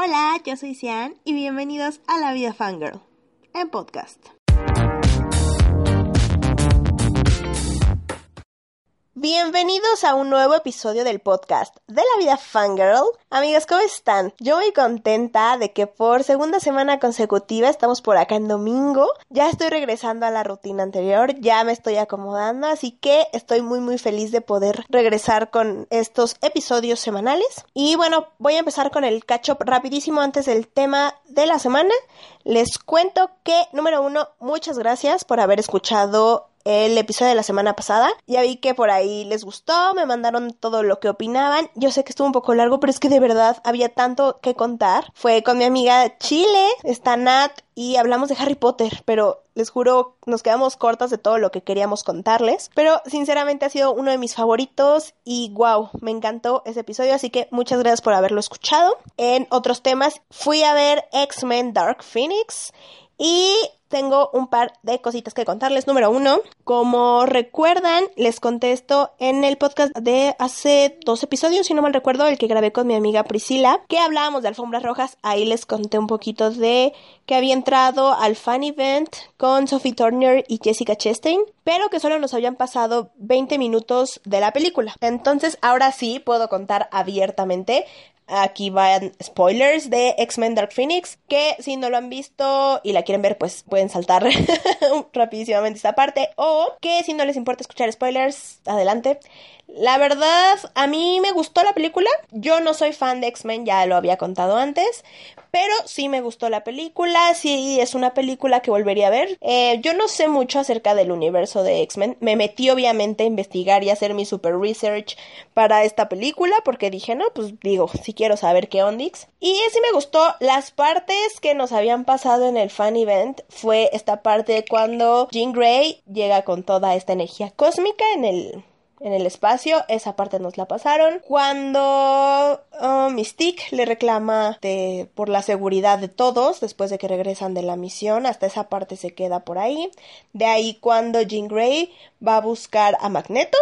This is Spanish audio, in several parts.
Hola, yo soy Cian y bienvenidos a La Vida Fangirl, en podcast. Bienvenidos a un nuevo episodio del podcast de la vida fangirl. Amigos, ¿cómo están? Yo muy contenta de que por segunda semana consecutiva estamos por acá en domingo. Ya estoy regresando a la rutina anterior, ya me estoy acomodando, así que estoy muy muy feliz de poder regresar con estos episodios semanales. Y bueno, voy a empezar con el catch up rapidísimo antes del tema de la semana. Les cuento que, número uno, muchas gracias por haber escuchado el episodio de la semana pasada. Ya vi que por ahí les gustó, me mandaron todo lo que opinaban. Yo sé que estuvo un poco largo, pero es que de verdad había tanto que contar. Fue con mi amiga Chile, está Nat y hablamos de Harry Potter, pero les juro nos quedamos cortas de todo lo que queríamos contarles. Pero sinceramente ha sido uno de mis favoritos y wow, me encantó ese episodio, así que muchas gracias por haberlo escuchado. En otros temas fui a ver X-Men Dark Phoenix y tengo un par de cositas que contarles. Número uno, como recuerdan, les contesto en el podcast de hace dos episodios, si no mal recuerdo, el que grabé con mi amiga Priscila, que hablábamos de alfombras rojas. Ahí les conté un poquito de que había entrado al fan event con Sophie Turner y Jessica Chastain, pero que solo nos habían pasado 20 minutos de la película. Entonces, ahora sí puedo contar abiertamente Aquí van spoilers de X-Men Dark Phoenix, que si no lo han visto y la quieren ver, pues pueden saltar rapidísimamente esta parte. O que si no les importa escuchar spoilers, adelante. La verdad, a mí me gustó la película. Yo no soy fan de X-Men, ya lo había contado antes. Pero sí me gustó la película. Sí, es una película que volvería a ver. Eh, yo no sé mucho acerca del universo de X-Men. Me metí obviamente a investigar y hacer mi super research para esta película. Porque dije, no, pues digo, si quiero saber qué ondix. Y sí me gustó. Las partes que nos habían pasado en el fan event fue esta parte cuando Jean Grey llega con toda esta energía cósmica en el en el espacio, esa parte nos la pasaron. Cuando uh, Mystique le reclama de, por la seguridad de todos, después de que regresan de la misión, hasta esa parte se queda por ahí. De ahí cuando Jean Grey va a buscar a Magneto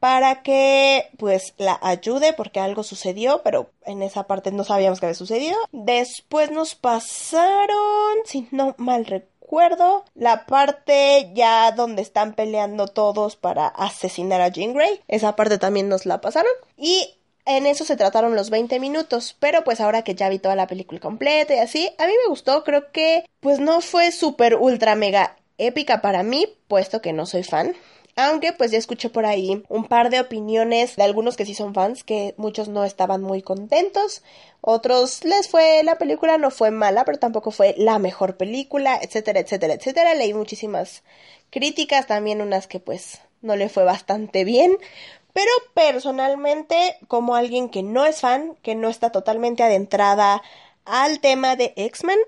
para que pues la ayude porque algo sucedió, pero en esa parte no sabíamos que había sucedido. Después nos pasaron, si no mal recuerdo, la parte ya donde están peleando todos para asesinar a Jean Grey. Esa parte también nos la pasaron. Y en eso se trataron los 20 minutos, pero pues ahora que ya vi toda la película completa y así, a mí me gustó, creo que pues no fue súper ultra mega épica para mí, puesto que no soy fan. Aunque pues ya escuché por ahí un par de opiniones de algunos que sí son fans, que muchos no estaban muy contentos, otros les fue, la película no fue mala, pero tampoco fue la mejor película, etcétera, etcétera, etcétera. Leí muchísimas críticas, también unas que pues no le fue bastante bien. Pero personalmente, como alguien que no es fan, que no está totalmente adentrada al tema de X-Men,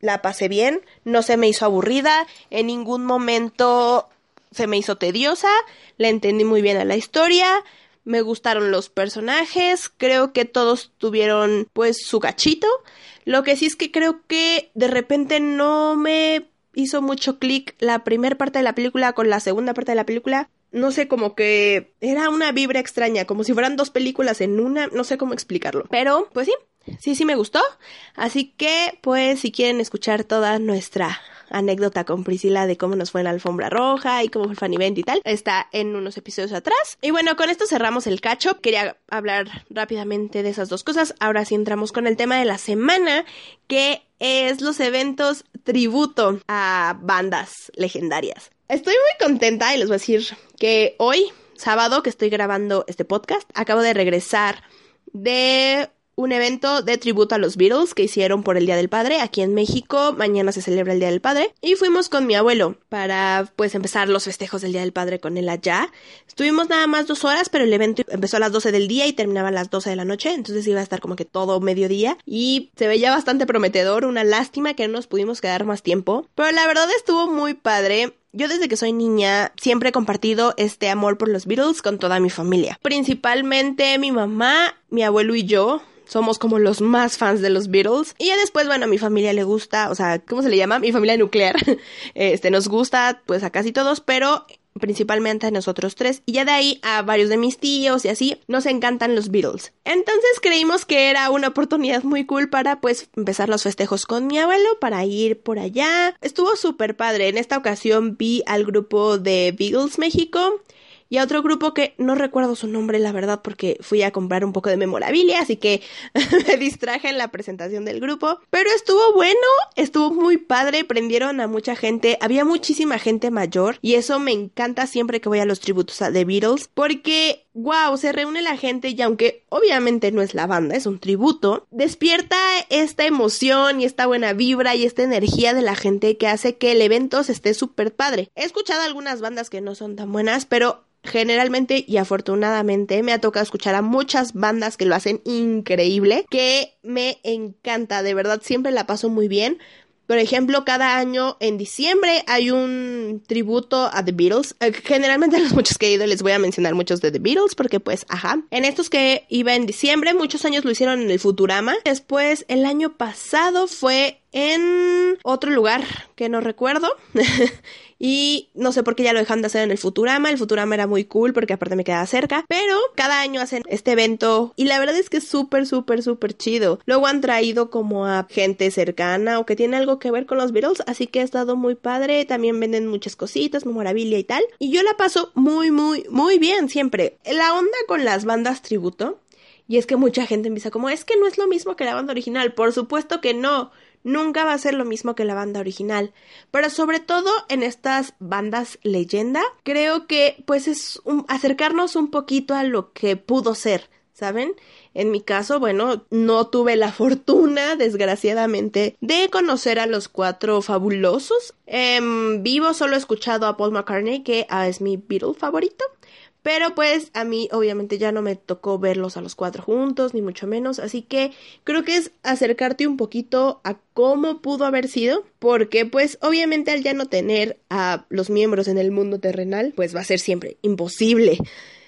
la pasé bien, no se me hizo aburrida, en ningún momento se me hizo tediosa, le entendí muy bien a la historia, me gustaron los personajes, creo que todos tuvieron pues su cachito. Lo que sí es que creo que de repente no me hizo mucho clic la primera parte de la película con la segunda parte de la película. No sé, como que era una vibra extraña, como si fueran dos películas en una, no sé cómo explicarlo. Pero, pues sí, sí, sí me gustó. Así que, pues, si quieren escuchar toda nuestra anécdota con Priscila de cómo nos fue en la alfombra roja y cómo fue el fan event y tal. Está en unos episodios atrás. Y bueno, con esto cerramos el cacho. Quería hablar rápidamente de esas dos cosas. Ahora sí entramos con el tema de la semana, que es los eventos tributo a bandas legendarias. Estoy muy contenta y les voy a decir que hoy, sábado, que estoy grabando este podcast, acabo de regresar de un evento de tributo a los Beatles que hicieron por el Día del Padre aquí en México. Mañana se celebra el Día del Padre. Y fuimos con mi abuelo para pues empezar los festejos del Día del Padre con él allá. Estuvimos nada más dos horas, pero el evento empezó a las 12 del día y terminaba a las 12 de la noche. Entonces iba a estar como que todo mediodía. Y se veía bastante prometedor. Una lástima que no nos pudimos quedar más tiempo. Pero la verdad estuvo muy padre. Yo desde que soy niña siempre he compartido este amor por los Beatles con toda mi familia. Principalmente mi mamá, mi abuelo y yo somos como los más fans de los Beatles. Y ya después, bueno, a mi familia le gusta, o sea, ¿cómo se le llama? Mi familia nuclear. este, nos gusta, pues a casi todos, pero principalmente a nosotros tres, y ya de ahí a varios de mis tíos y así, nos encantan los Beatles. Entonces creímos que era una oportunidad muy cool para pues empezar los festejos con mi abuelo, para ir por allá. Estuvo súper padre. En esta ocasión vi al grupo de Beatles México y a otro grupo que no recuerdo su nombre, la verdad, porque fui a comprar un poco de memorabilia, así que me distraje en la presentación del grupo. Pero estuvo bueno, estuvo muy padre, prendieron a mucha gente, había muchísima gente mayor y eso me encanta siempre que voy a los tributos The Beatles, porque wow, se reúne la gente y aunque obviamente no es la banda, es un tributo, despierta esta emoción y esta buena vibra y esta energía de la gente que hace que el evento se esté súper padre. He escuchado algunas bandas que no son tan buenas, pero generalmente y afortunadamente me ha tocado escuchar a muchas bandas que lo hacen increíble, que me encanta, de verdad siempre la paso muy bien. Por ejemplo, cada año en diciembre hay un tributo a The Beatles. Eh, generalmente los muchos que he ido les voy a mencionar muchos de The Beatles porque pues, ajá. En estos que iba en diciembre, muchos años lo hicieron en el Futurama. Después, el año pasado fue en otro lugar que no recuerdo. y no sé por qué ya lo dejan de hacer en el Futurama. El Futurama era muy cool porque aparte me quedaba cerca. Pero cada año hacen este evento y la verdad es que es súper, súper, súper chido. Luego han traído como a gente cercana o que tiene algo que ver con los Beatles. Así que ha estado muy padre. También venden muchas cositas, memorabilia y tal. Y yo la paso muy, muy, muy bien siempre. La onda con las bandas tributo. Y es que mucha gente empieza como, es que no es lo mismo que la banda original. Por supuesto que no nunca va a ser lo mismo que la banda original. Pero sobre todo en estas bandas leyenda, creo que pues es acercarnos un poquito a lo que pudo ser, ¿saben? En mi caso, bueno, no tuve la fortuna, desgraciadamente, de conocer a los cuatro fabulosos. En vivo solo he escuchado a Paul McCartney, que ah, es mi Beatle favorito. Pero pues a mí obviamente ya no me tocó verlos a los cuatro juntos, ni mucho menos. Así que creo que es acercarte un poquito a cómo pudo haber sido. Porque pues obviamente al ya no tener a los miembros en el mundo terrenal, pues va a ser siempre imposible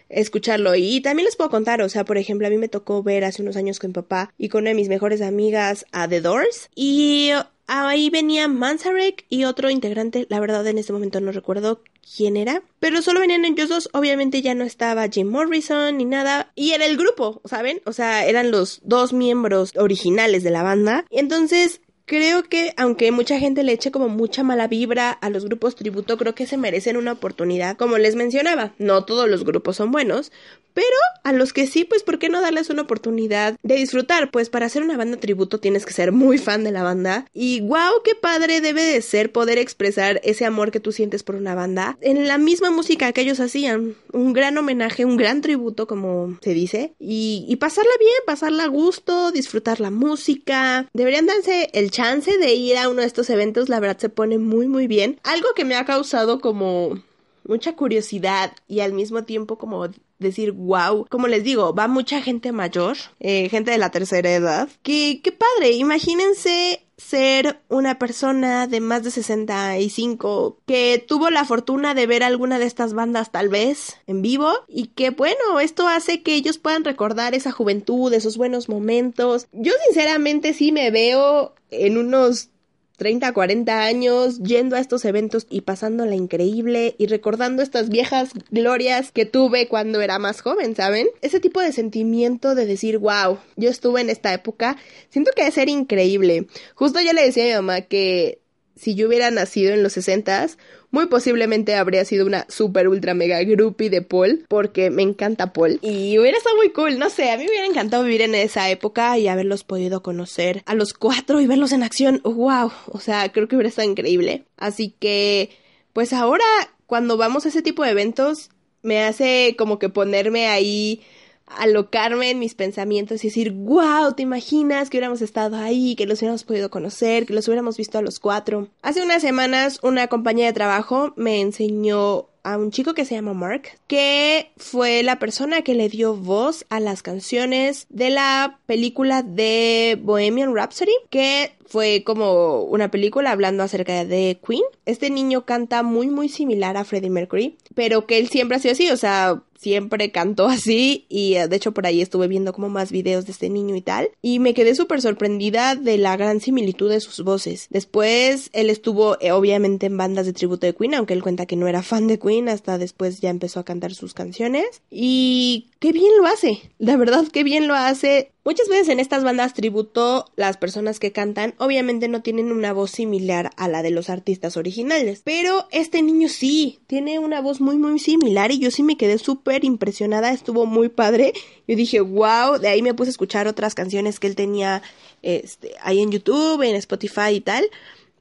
escucharlo. Y también les puedo contar, o sea, por ejemplo, a mí me tocó ver hace unos años con mi papá y con una de mis mejores amigas a The Doors. Y ahí venía Manzarek y otro integrante, la verdad en este momento no recuerdo quién era. Pero solo venían ellos dos. Obviamente ya no estaba Jim Morrison ni nada. Y era el grupo, ¿saben? O sea, eran los dos miembros originales de la banda. Entonces creo que aunque mucha gente le eche como mucha mala vibra a los grupos tributo, creo que se merecen una oportunidad. Como les mencionaba, no todos los grupos son buenos, pero a los que sí, pues ¿por qué no darles una oportunidad de disfrutar? Pues para hacer una banda tributo tienes que ser muy fan de la banda. Y wow, qué padre debe de ser poder expresar ese amor que tú sientes por una banda en la misma música que ellos hacían. Un gran homenaje, un gran tributo, como se dice. Y, y pasarla bien, pasarla a gusto, disfrutar la música. Deberían darse el chance de ir a uno de estos eventos, la verdad se pone muy muy bien. Algo que me ha causado como mucha curiosidad y al mismo tiempo como decir wow. Como les digo, va mucha gente mayor, eh, gente de la tercera edad. Que, qué padre, imagínense ser una persona de más de 65 que tuvo la fortuna de ver alguna de estas bandas tal vez en vivo y que bueno, esto hace que ellos puedan recordar esa juventud, esos buenos momentos. Yo sinceramente sí me veo en unos 30, 40 años yendo a estos eventos y pasándola increíble y recordando estas viejas glorias que tuve cuando era más joven, ¿saben? Ese tipo de sentimiento de decir, wow, yo estuve en esta época, siento que debe ser increíble. Justo yo le decía a mi mamá que si yo hubiera nacido en los 60 muy posiblemente habría sido una super ultra mega groupie de Paul, porque me encanta Paul. Y hubiera estado muy cool, no sé, a mí me hubiera encantado vivir en esa época y haberlos podido conocer a los cuatro y verlos en acción. ¡Wow! O sea, creo que hubiera estado increíble. Así que, pues ahora, cuando vamos a ese tipo de eventos, me hace como que ponerme ahí alocarme en mis pensamientos y decir, wow, ¿te imaginas que hubiéramos estado ahí, que los hubiéramos podido conocer, que los hubiéramos visto a los cuatro? Hace unas semanas una compañía de trabajo me enseñó a un chico que se llama Mark, que fue la persona que le dio voz a las canciones de la película de Bohemian Rhapsody, que fue como una película hablando acerca de Queen. Este niño canta muy muy similar a Freddie Mercury, pero que él siempre ha sido así, o sea, siempre cantó así y eh, de hecho por ahí estuve viendo como más videos de este niño y tal y me quedé súper sorprendida de la gran similitud de sus voces. Después él estuvo eh, obviamente en bandas de tributo de Queen, aunque él cuenta que no era fan de Queen, hasta después ya empezó a cantar sus canciones y qué bien lo hace, de verdad qué bien lo hace. Muchas veces en estas bandas tributo las personas que cantan obviamente no tienen una voz similar a la de los artistas originales, pero este niño sí, tiene una voz muy muy similar y yo sí me quedé súper impresionada, estuvo muy padre. Yo dije, wow, de ahí me puse a escuchar otras canciones que él tenía este, ahí en YouTube, en Spotify y tal.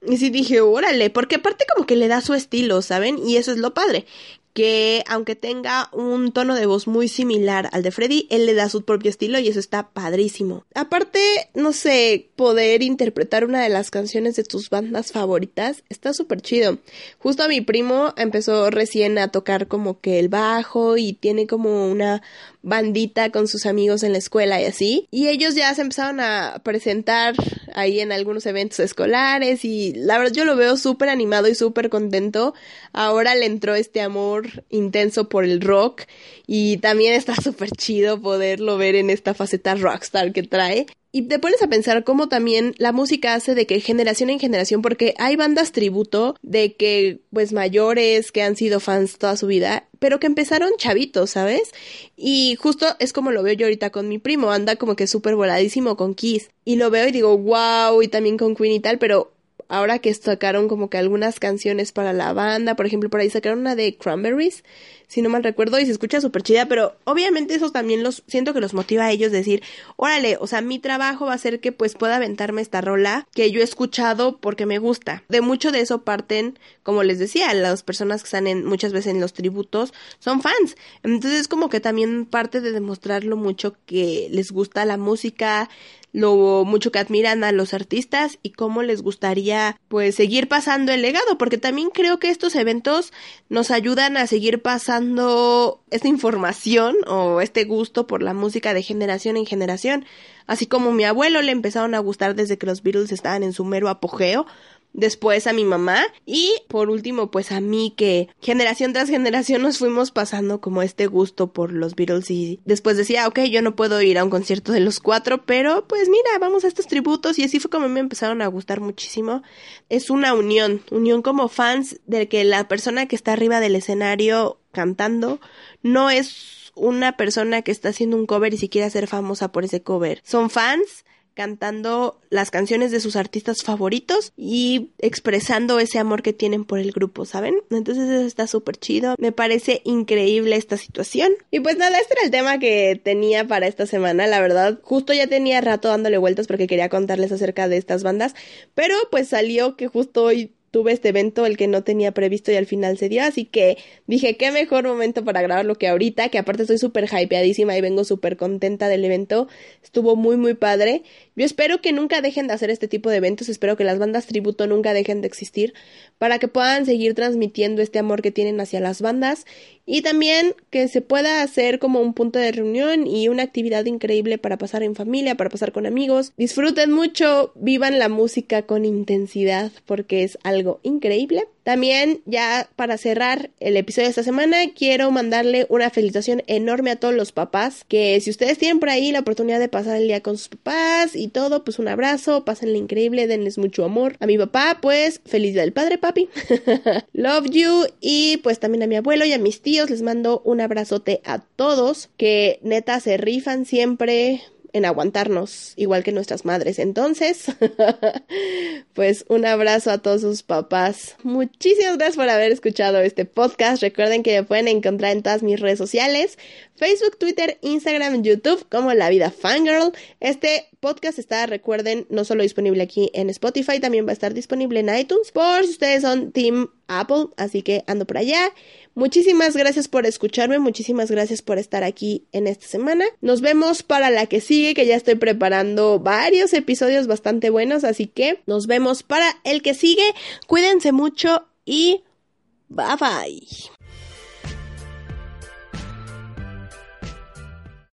Y sí dije, órale, porque aparte como que le da su estilo, ¿saben? Y eso es lo padre, que aunque tenga un tono de voz muy similar al de Freddy, él le da su propio estilo y eso está padrísimo. Aparte, no sé, poder interpretar una de las canciones de tus bandas favoritas está súper chido. Justo mi primo empezó recién a tocar como que el bajo y tiene como una bandita con sus amigos en la escuela y así. Y ellos ya se empezaron a presentar ahí en algunos eventos escolares y la verdad yo lo veo súper animado y súper contento. Ahora le entró este amor intenso por el rock y también está súper chido poderlo ver en esta faceta rockstar que trae. Y te pones a pensar cómo también la música hace de que generación en generación, porque hay bandas tributo de que, pues, mayores que han sido fans toda su vida, pero que empezaron chavitos, ¿sabes? Y justo es como lo veo yo ahorita con mi primo, anda como que súper voladísimo con Kiss. Y lo veo y digo, wow, y también con Queen y tal, pero ahora que sacaron como que algunas canciones para la banda, por ejemplo, por ahí sacaron una de Cranberries, si no mal recuerdo, y se escucha súper chida, pero obviamente eso también los siento que los motiva a ellos decir, órale, o sea, mi trabajo va a ser que pues pueda aventarme esta rola que yo he escuchado porque me gusta. De mucho de eso parten, como les decía, las personas que están en, muchas veces en los tributos son fans. Entonces es como que también parte de demostrar lo mucho que les gusta la música, lo mucho que admiran a los artistas y cómo les gustaría pues seguir pasando el legado, porque también creo que estos eventos nos ayudan a seguir pasando esta información o este gusto por la música de generación en generación, así como mi abuelo le empezaron a gustar desde que los Beatles estaban en su mero apogeo, después a mi mamá y por último pues a mí que generación tras generación nos fuimos pasando como este gusto por los Beatles y después decía ok yo no puedo ir a un concierto de los cuatro pero pues mira vamos a estos tributos y así fue como me empezaron a gustar muchísimo. Es una unión unión como fans de que la persona que está arriba del escenario cantando no es una persona que está haciendo un cover y si quiere ser famosa por ese cover. Son fans cantando las canciones de sus artistas favoritos y expresando ese amor que tienen por el grupo, ¿saben? Entonces eso está súper chido. Me parece increíble esta situación. Y pues nada, este era el tema que tenía para esta semana, la verdad. Justo ya tenía rato dándole vueltas porque quería contarles acerca de estas bandas, pero pues salió que justo hoy tuve este evento, el que no tenía previsto y al final se dio, así que dije, qué mejor momento para grabarlo que ahorita, que aparte estoy súper hypeadísima y vengo súper contenta del evento, estuvo muy muy padre. Yo espero que nunca dejen de hacer este tipo de eventos, espero que las bandas tributo nunca dejen de existir, para que puedan seguir transmitiendo este amor que tienen hacia las bandas y también que se pueda hacer como un punto de reunión y una actividad increíble para pasar en familia, para pasar con amigos. Disfruten mucho, vivan la música con intensidad porque es increíble. También ya para cerrar el episodio de esta semana quiero mandarle una felicitación enorme a todos los papás que si ustedes tienen por ahí la oportunidad de pasar el día con sus papás y todo, pues un abrazo, pásenle increíble, denles mucho amor. A mi papá, pues feliz día del padre, papi. Love you y pues también a mi abuelo y a mis tíos les mando un abrazote a todos que neta se rifan siempre en aguantarnos, igual que nuestras madres. Entonces, pues un abrazo a todos sus papás. Muchísimas gracias por haber escuchado este podcast. Recuerden que me pueden encontrar en todas mis redes sociales, Facebook, Twitter, Instagram, YouTube, como La Vida Fangirl. Este podcast está, recuerden, no solo disponible aquí en Spotify, también va a estar disponible en iTunes por si ustedes son Team Apple, así que ando por allá. Muchísimas gracias por escucharme, muchísimas gracias por estar aquí en esta semana. Nos vemos para la que sigue, que ya estoy preparando varios episodios bastante buenos, así que nos vemos para el que sigue. Cuídense mucho y bye bye.